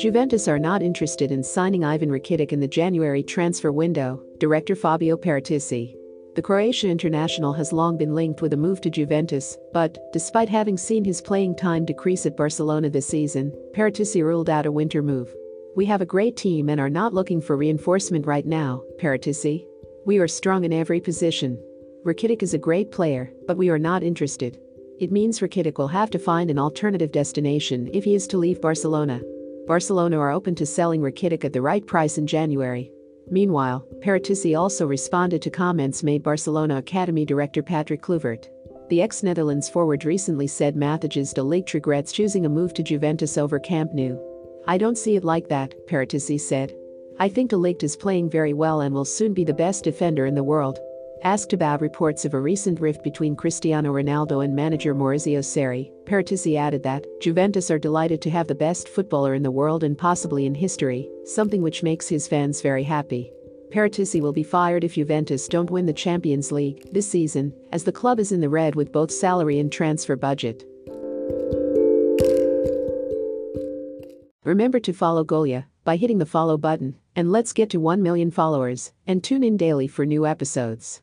Juventus are not interested in signing Ivan Rakitic in the January transfer window, director Fabio Paratici. The Croatia international has long been linked with a move to Juventus, but, despite having seen his playing time decrease at Barcelona this season, Paratici ruled out a winter move. We have a great team and are not looking for reinforcement right now, Paratici. We are strong in every position. Rakitic is a great player, but we are not interested. It means Rakitic will have to find an alternative destination if he is to leave Barcelona. Barcelona are open to selling Rakitic at the right price in January. Meanwhile, Paratici also responded to comments made Barcelona Academy director Patrick Kluivert. The ex-Netherlands forward recently said Matthijs de Ligt regrets choosing a move to Juventus over Camp Nou. I don't see it like that, Paratici said. I think de Ligt is playing very well and will soon be the best defender in the world. Asked about reports of a recent rift between Cristiano Ronaldo and manager Maurizio Sarri, Paratici added that Juventus are delighted to have the best footballer in the world and possibly in history, something which makes his fans very happy. Paratici will be fired if Juventus don't win the Champions League this season, as the club is in the red with both salary and transfer budget. Remember to follow Golia by hitting the follow button, and let's get to 1 million followers, and tune in daily for new episodes.